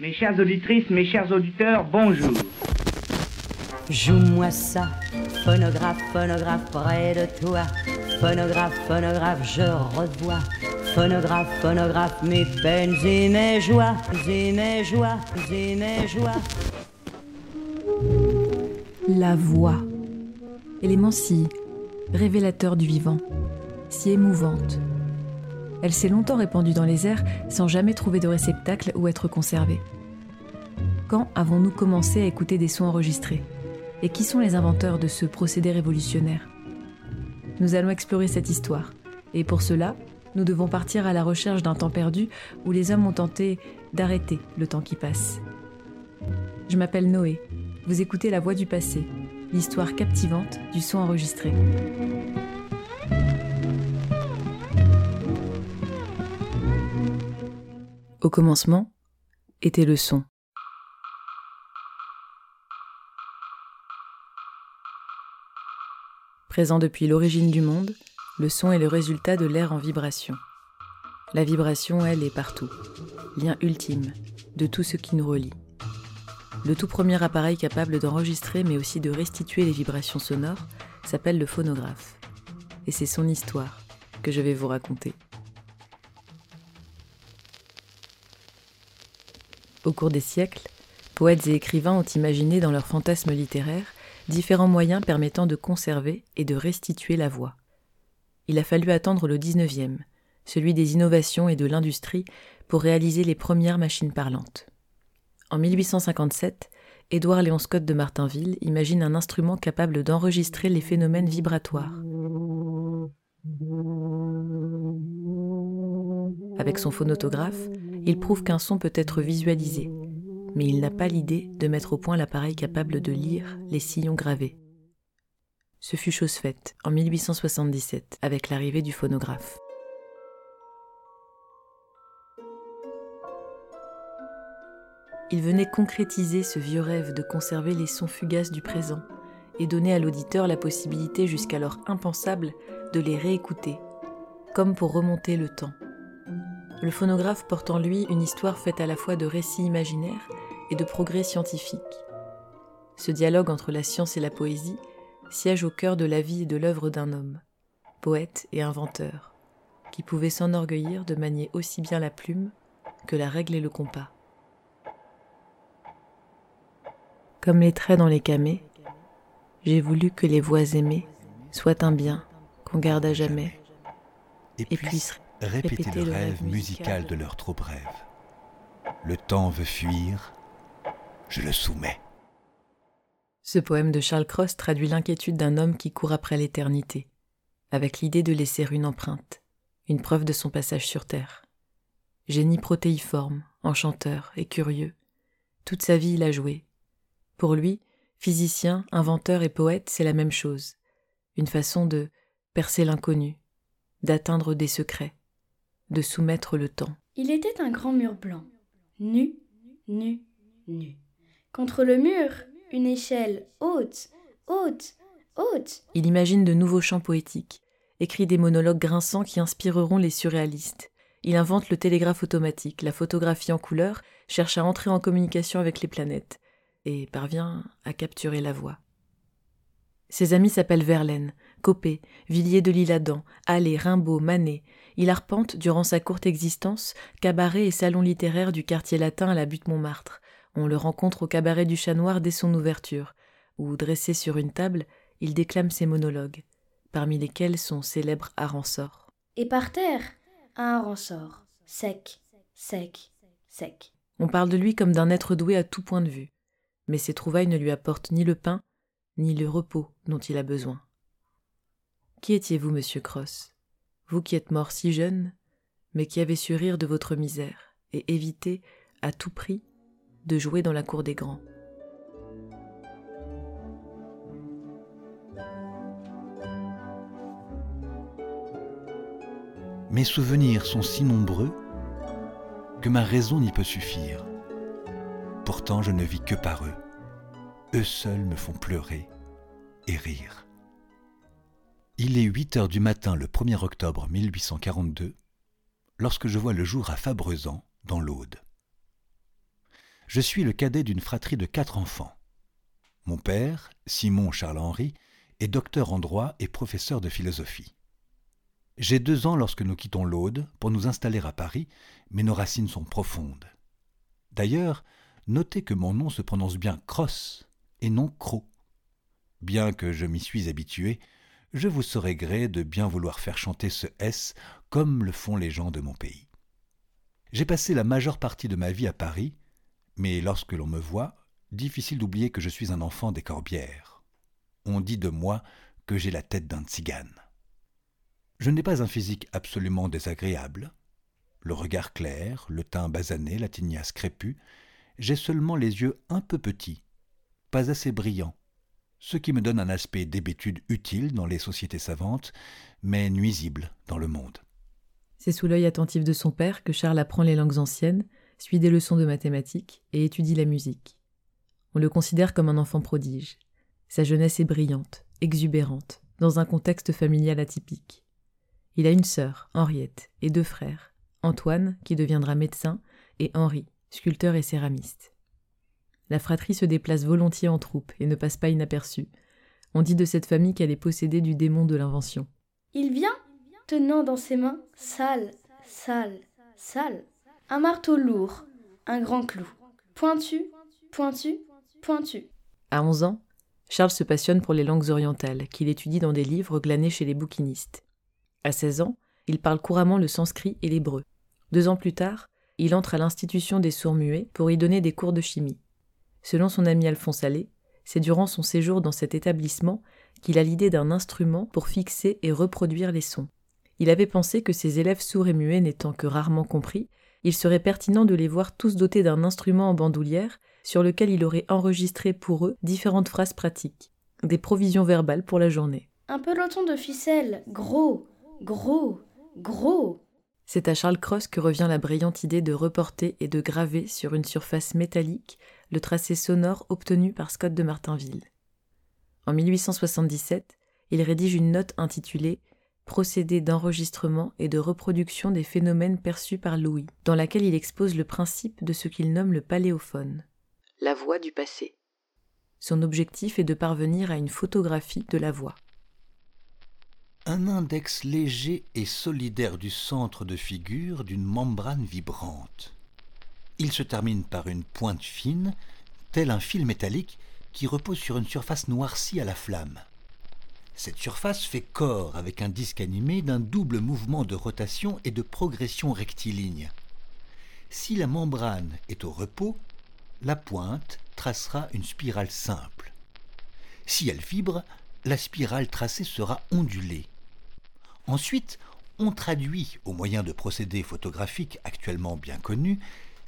Mes chères auditrices, mes chers auditeurs, bonjour. Joue-moi ça, phonographe, phonographe près de toi. Phonographe, phonographe, je revois. Phonographe, phonographe, mes peines et mes joies, et mes joies, et mes joies. La voix. Élément si révélateur du vivant, si émouvante. Elle s'est longtemps répandue dans les airs sans jamais trouver de réceptacle où être conservée. Quand avons-nous commencé à écouter des sons enregistrés? Et qui sont les inventeurs de ce procédé révolutionnaire? Nous allons explorer cette histoire. Et pour cela, nous devons partir à la recherche d'un temps perdu où les hommes ont tenté d'arrêter le temps qui passe. Je m'appelle Noé. Vous écoutez La Voix du passé, l'histoire captivante du son enregistré. Au commencement était le son. Présent depuis l'origine du monde, le son est le résultat de l'air en vibration. La vibration, elle, est partout, lien ultime de tout ce qui nous relie. Le tout premier appareil capable d'enregistrer mais aussi de restituer les vibrations sonores s'appelle le phonographe. Et c'est son histoire que je vais vous raconter. Au cours des siècles, poètes et écrivains ont imaginé dans leurs fantasmes littéraires différents moyens permettant de conserver et de restituer la voix. Il a fallu attendre le 19e, celui des innovations et de l'industrie, pour réaliser les premières machines parlantes. En 1857, Édouard Léon Scott de Martinville imagine un instrument capable d'enregistrer les phénomènes vibratoires. Avec son phonotographe, il prouve qu'un son peut être visualisé, mais il n'a pas l'idée de mettre au point l'appareil capable de lire les sillons gravés. Ce fut chose faite en 1877 avec l'arrivée du phonographe. Il venait concrétiser ce vieux rêve de conserver les sons fugaces du présent et donner à l'auditeur la possibilité jusqu'alors impensable de les réécouter, comme pour remonter le temps. Le phonographe porte en lui une histoire faite à la fois de récits imaginaires et de progrès scientifiques. Ce dialogue entre la science et la poésie siège au cœur de la vie et de l'œuvre d'un homme, poète et inventeur, qui pouvait s'enorgueillir de manier aussi bien la plume que la règle et le compas. Comme les traits dans les camées, j'ai voulu que les voix aimées soient un bien qu'on garde à jamais et, puisse répéter, le rêve musical de leur trop brève. Le temps veut fuir, je le soumets. Ce poème de Charles Cross traduit l'inquiétude d'un homme qui court après l'éternité, avec l'idée de laisser une empreinte, une preuve de son passage sur Terre. Génie protéiforme, enchanteur et curieux, toute sa vie il a joué, pour lui, physicien, inventeur et poète, c'est la même chose. Une façon de percer l'inconnu, d'atteindre des secrets, de soumettre le temps. Il était un grand mur blanc, nu, nu, nu. Contre le mur, une échelle haute, haute, haute. Il imagine de nouveaux chants poétiques, écrit des monologues grinçants qui inspireront les surréalistes. Il invente le télégraphe automatique, la photographie en couleur, cherche à entrer en communication avec les planètes et parvient à capturer la voix. Ses amis s'appellent Verlaine, Copé, Villiers de l'Isle-Adam, Allais, Rimbaud, Manet. Il arpente, durant sa courte existence, cabaret et salon littéraire du quartier latin à la butte Montmartre. On le rencontre au cabaret du Chat Noir dès son ouverture, où, dressé sur une table, il déclame ses monologues, parmi lesquels son célèbre Aransor. Et par terre, un Aransor, sec, sec, sec. On parle de lui comme d'un être doué à tout point de vue mais ces trouvailles ne lui apportent ni le pain, ni le repos dont il a besoin. Qui étiez-vous, monsieur Cross? Vous qui êtes mort si jeune, mais qui avez su rire de votre misère et éviter, à tout prix, de jouer dans la cour des grands. Mes souvenirs sont si nombreux que ma raison n'y peut suffire. Pourtant, je ne vis que par eux. Eux seuls me font pleurer et rire. Il est 8 heures du matin le 1er octobre 1842 lorsque je vois le jour à Fabrezan, dans l'Aude. Je suis le cadet d'une fratrie de quatre enfants. Mon père, Simon Charles-Henri, est docteur en droit et professeur de philosophie. J'ai deux ans lorsque nous quittons l'Aude pour nous installer à Paris, mais nos racines sont profondes. D'ailleurs, notez que mon nom se prononce bien Cross et non Cro. Bien que je m'y suis habitué, je vous saurai gré de bien vouloir faire chanter ce S comme le font les gens de mon pays. J'ai passé la majeure partie de ma vie à Paris, mais lorsque l'on me voit, difficile d'oublier que je suis un enfant des Corbières. On dit de moi que j'ai la tête d'un tzigane. Je n'ai pas un physique absolument désagréable. Le regard clair, le teint basané, la tignasse crépue, j'ai seulement les yeux un peu petits, pas assez brillants, ce qui me donne un aspect d'hébétude utile dans les sociétés savantes, mais nuisible dans le monde. C'est sous l'œil attentif de son père que Charles apprend les langues anciennes, suit des leçons de mathématiques et étudie la musique. On le considère comme un enfant prodige. Sa jeunesse est brillante, exubérante, dans un contexte familial atypique. Il a une sœur, Henriette, et deux frères, Antoine, qui deviendra médecin, et Henri, sculpteur et céramiste. La fratrie se déplace volontiers en troupe et ne passe pas inaperçue. On dit de cette famille qu'elle est possédée du démon de l'invention. Il vient, tenant dans ses mains, sale, sale, sale, un marteau lourd, un grand clou, pointu, pointu, pointu. À 11 ans, Charles se passionne pour les langues orientales, qu'il étudie dans des livres glanés chez les bouquinistes. À 16 ans, il parle couramment le sanskrit et l'hébreu. Deux ans plus tard, il entre à l'institution des sourds-muets pour y donner des cours de chimie. Selon son ami Alphonse Allais, c'est durant son séjour dans cet établissement qu'il a l'idée d'un instrument pour fixer et reproduire les sons. Il avait pensé que ses élèves sourds et muets n'étant que rarement compris, il serait pertinent de les voir tous dotés d'un instrument en bandoulière sur lequel il aurait enregistré pour eux différentes phrases pratiques, des provisions verbales pour la journée. Un peloton de ficelle, gros, gros, gros. C'est à Charles Cross que revient la brillante idée de reporter et de graver sur une surface métallique le tracé sonore obtenu par Scott de Martinville. En 1877, il rédige une note intitulée Procédé d'enregistrement et de reproduction des phénomènes perçus par Louis, dans laquelle il expose le principe de ce qu'il nomme le paléophone, la voix du passé. Son objectif est de parvenir à une photographie de la voix. Un index léger et solidaire du centre de figure d'une membrane vibrante. Il se termine par une pointe fine, tel un fil métallique qui repose sur une surface noircie à la flamme. Cette surface fait corps avec un disque animé d'un double mouvement de rotation et de progression rectiligne. Si la membrane est au repos, la pointe tracera une spirale simple. Si elle vibre, la spirale tracée sera ondulée. Ensuite, on traduit, au moyen de procédés photographiques actuellement bien connus,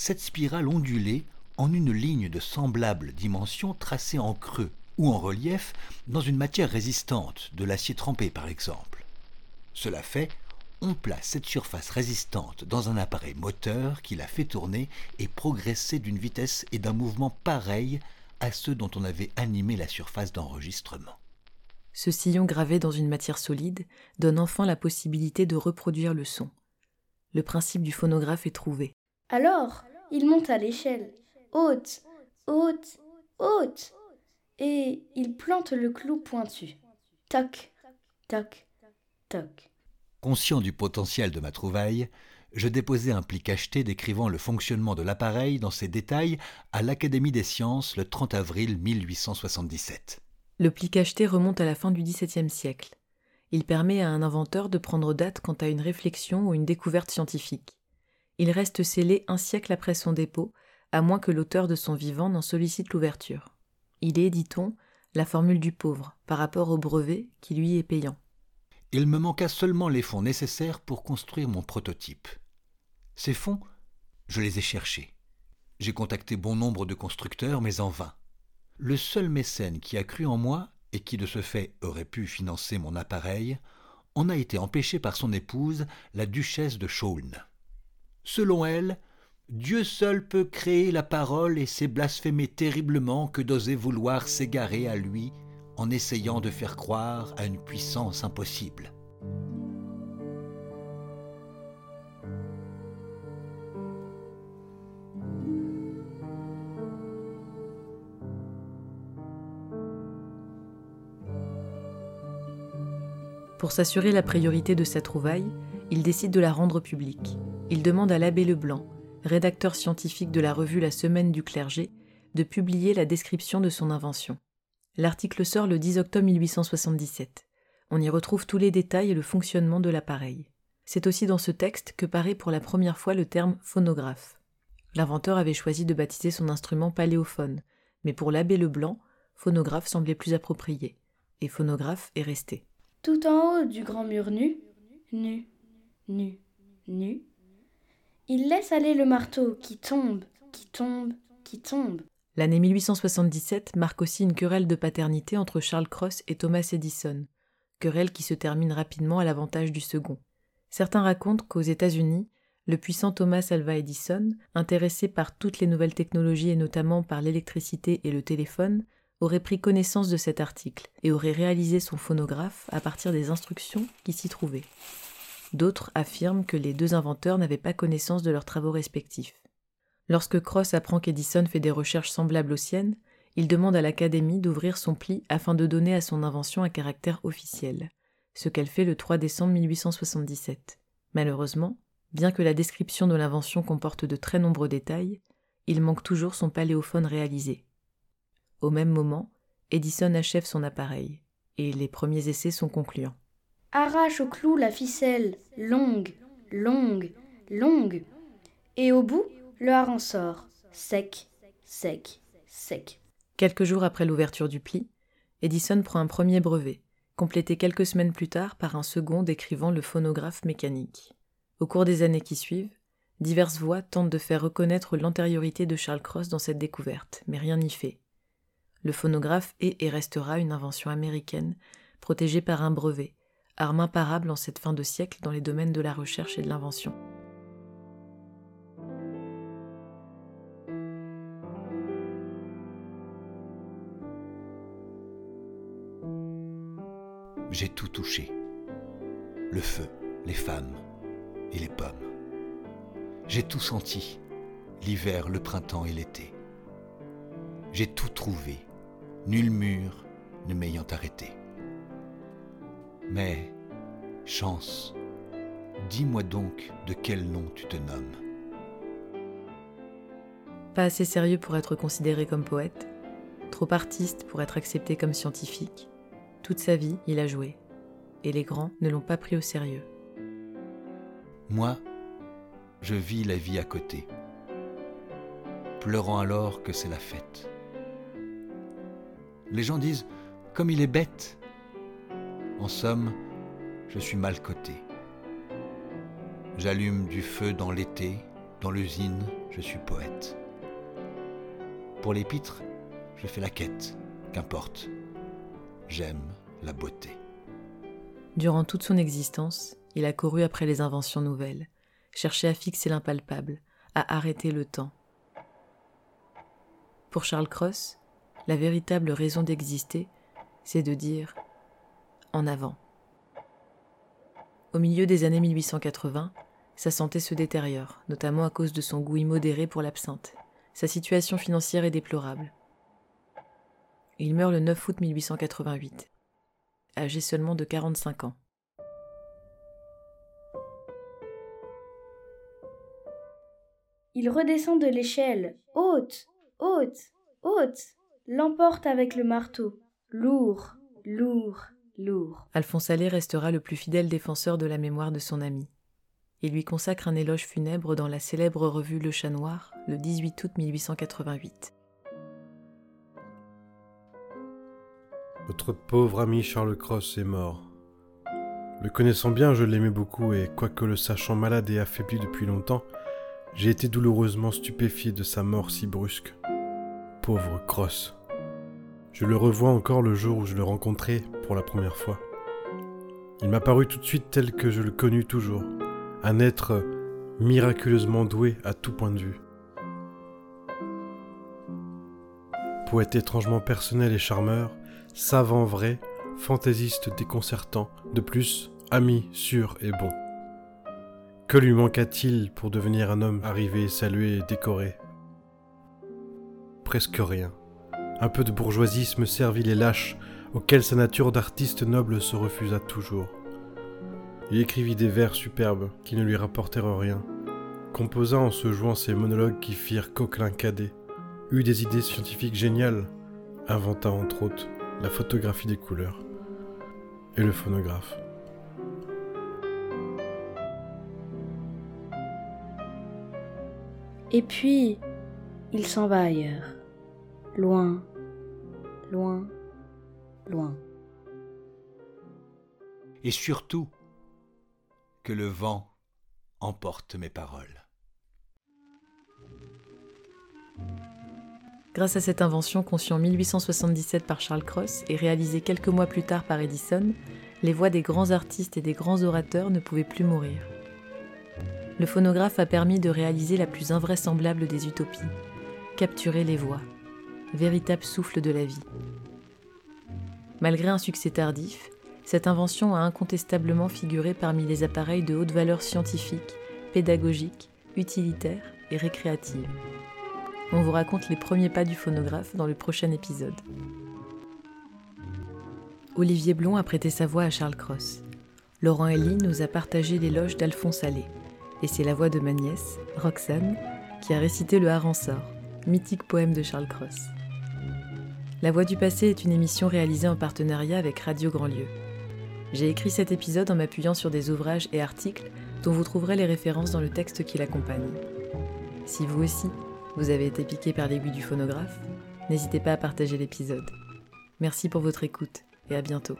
cette spirale ondulée en une ligne de semblable dimension tracée en creux ou en relief dans une matière résistante, de l'acier trempé par exemple. Cela fait, on place cette surface résistante dans un appareil moteur qui la fait tourner et progresser d'une vitesse et d'un mouvement pareil à ceux dont on avait animé la surface d'enregistrement. Ce sillon gravé dans une matière solide donne enfin la possibilité de reproduire le son. Le principe du phonographe est trouvé. Alors, il monte à l'échelle, haute, haute, haute, et il plante le clou pointu. Toc, toc, toc. Conscient du potentiel de ma trouvaille, je déposai un pli cacheté décrivant le fonctionnement de l'appareil dans ses détails à l'Académie des sciences le 30 avril 1877. Le pli cacheté remonte à la fin du XVIIe siècle. Il permet à un inventeur de prendre date quant à une réflexion ou une découverte scientifique. Il reste scellé un siècle après son dépôt, à moins que l'auteur de son vivant n'en sollicite l'ouverture. Il est, dit-on, la formule du pauvre par rapport au brevet qui lui est payant. Il me manqua seulement les fonds nécessaires pour construire mon prototype. Ces fonds, je les ai cherchés. J'ai contacté bon nombre de constructeurs, mais en vain le seul mécène qui a cru en moi et qui de ce fait aurait pu financer mon appareil, en a été empêché par son épouse, la duchesse de Chaulnes. Selon elle, Dieu seul peut créer la parole et c'est blasphémer terriblement que d'oser vouloir s'égarer à lui en essayant de faire croire à une puissance impossible. Pour s'assurer la priorité de sa trouvaille, il décide de la rendre publique. Il demande à l'abbé Leblanc, rédacteur scientifique de la revue La Semaine du Clergé, de publier la description de son invention. L'article sort le 10 octobre 1877. On y retrouve tous les détails et le fonctionnement de l'appareil. C'est aussi dans ce texte que paraît pour la première fois le terme phonographe. L'inventeur avait choisi de baptiser son instrument paléophone, mais pour l'abbé Leblanc, phonographe semblait plus approprié, et phonographe est resté. Tout en haut du grand mur nu, nu, nu, nu, il laisse aller le marteau qui tombe, qui tombe, qui tombe. L'année 1877 marque aussi une querelle de paternité entre Charles Cross et Thomas Edison, querelle qui se termine rapidement à l'avantage du second. Certains racontent qu'aux États-Unis, le puissant Thomas Alva Edison, intéressé par toutes les nouvelles technologies et notamment par l'électricité et le téléphone, aurait pris connaissance de cet article et aurait réalisé son phonographe à partir des instructions qui s'y trouvaient. D'autres affirment que les deux inventeurs n'avaient pas connaissance de leurs travaux respectifs. Lorsque Cross apprend qu'Edison fait des recherches semblables aux siennes, il demande à l'Académie d'ouvrir son pli afin de donner à son invention un caractère officiel, ce qu'elle fait le 3 décembre 1877. Malheureusement, bien que la description de l'invention comporte de très nombreux détails, il manque toujours son paléophone réalisé. Au même moment, Edison achève son appareil, et les premiers essais sont concluants. Arrache au clou la ficelle, longue, longue, longue, et au bout, le hareng sort, sec, sec, sec. Quelques jours après l'ouverture du pli, Edison prend un premier brevet, complété quelques semaines plus tard par un second décrivant le phonographe mécanique. Au cours des années qui suivent, diverses voix tentent de faire reconnaître l'antériorité de Charles Cross dans cette découverte, mais rien n'y fait le phonographe est et restera une invention américaine, protégée par un brevet, arme imparable en cette fin de siècle dans les domaines de la recherche et de l'invention. J'ai tout touché. Le feu, les femmes et les pommes. J'ai tout senti. L'hiver, le printemps et l'été. J'ai tout trouvé nul mur ne m'ayant arrêté. Mais, chance, dis-moi donc de quel nom tu te nommes. Pas assez sérieux pour être considéré comme poète, trop artiste pour être accepté comme scientifique, toute sa vie il a joué, et les grands ne l'ont pas pris au sérieux. Moi, je vis la vie à côté, pleurant alors que c'est la fête. Les gens disent Comme il est bête. En somme, je suis mal coté. J'allume du feu dans l'été, dans l'usine, je suis poète. Pour l'épître, je fais la quête, qu'importe. J'aime la beauté. Durant toute son existence, il a couru après les inventions nouvelles, cherché à fixer l'impalpable, à arrêter le temps. Pour Charles Cross, la véritable raison d'exister, c'est de dire en avant. Au milieu des années 1880, sa santé se détériore, notamment à cause de son goût immodéré pour l'absinthe. Sa situation financière est déplorable. Il meurt le 9 août 1888, âgé seulement de 45 ans. Il redescend de l'échelle, haute, haute, haute l'emporte avec le marteau. Lourd, lourd, lourd. Alphonse Allais restera le plus fidèle défenseur de la mémoire de son ami. Il lui consacre un éloge funèbre dans la célèbre revue Le Chat Noir, le 18 août 1888. Votre pauvre ami Charles Cross est mort. Le connaissant bien, je l'aimais beaucoup et, quoique le sachant malade et affaibli depuis longtemps, j'ai été douloureusement stupéfié de sa mort si brusque. Pauvre Cross. Je le revois encore le jour où je le rencontrai pour la première fois. Il m'a paru tout de suite tel que je le connus toujours, un être miraculeusement doué à tout point de vue. Poète étrangement personnel et charmeur, savant vrai, fantaisiste déconcertant, de plus, ami sûr et bon. Que lui manqua-t-il pour devenir un homme arrivé, salué et décoré? Presque rien. Un peu de bourgeoisisme servit les lâches auxquels sa nature d'artiste noble se refusa toujours. Il écrivit des vers superbes qui ne lui rapportèrent rien, composa en se jouant ces monologues qui firent Coquelin cadet, eut des idées scientifiques géniales, inventa entre autres la photographie des couleurs et le phonographe. Et puis, il s'en va ailleurs. Loin, loin, loin. Et surtout, que le vent emporte mes paroles. Grâce à cette invention conçue en 1877 par Charles Cross et réalisée quelques mois plus tard par Edison, les voix des grands artistes et des grands orateurs ne pouvaient plus mourir. Le phonographe a permis de réaliser la plus invraisemblable des utopies, capturer les voix, véritable souffle de la vie. Malgré un succès tardif, cette invention a incontestablement figuré parmi les appareils de haute valeur scientifique, pédagogique, utilitaire et récréative. On vous raconte les premiers pas du phonographe dans le prochain épisode. Olivier Blond a prêté sa voix à Charles Cross. Laurent Elie nous a partagé l'éloge d'Alphonse Allais. Et c'est la voix de ma nièce, Roxane, qui a récité le Harançor, mythique poème de Charles Cross. La Voix du passé est une émission réalisée en partenariat avec Radio Grandlieu. J'ai écrit cet épisode en m'appuyant sur des ouvrages et articles dont vous trouverez les références dans le texte qui l'accompagne. Si vous aussi, vous avez été piqué par l'aiguille du phonographe, n'hésitez pas à partager l'épisode. Merci pour votre écoute et à bientôt.